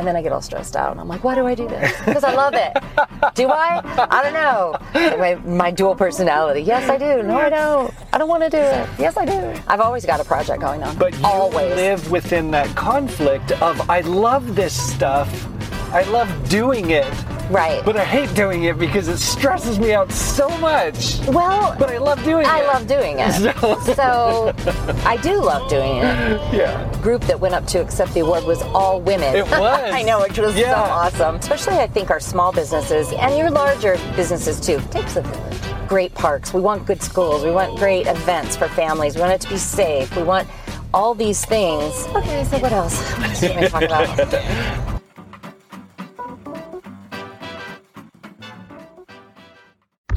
And then I get all stressed out. And I'm like, why do I do this? Because I love it. do I? I don't know. My, my dual personality. Yes, I do. No, I don't. I don't want to do it. Yes, I do. I've always got a project going on. But you always. live within that conflict of I love this stuff. I love doing it, right. but I hate doing it because it stresses me out so much. well, But I love doing I it. I love doing it. So- So I do love doing it. Yeah. group that went up to accept the award was all women. It was. I know, which was so awesome. Especially, I think, our small businesses and your larger businesses too. It takes a village. Great parks. We want good schools. We want great events for families. We want it to be safe. We want all these things. Okay, so what else? What else can we talk about?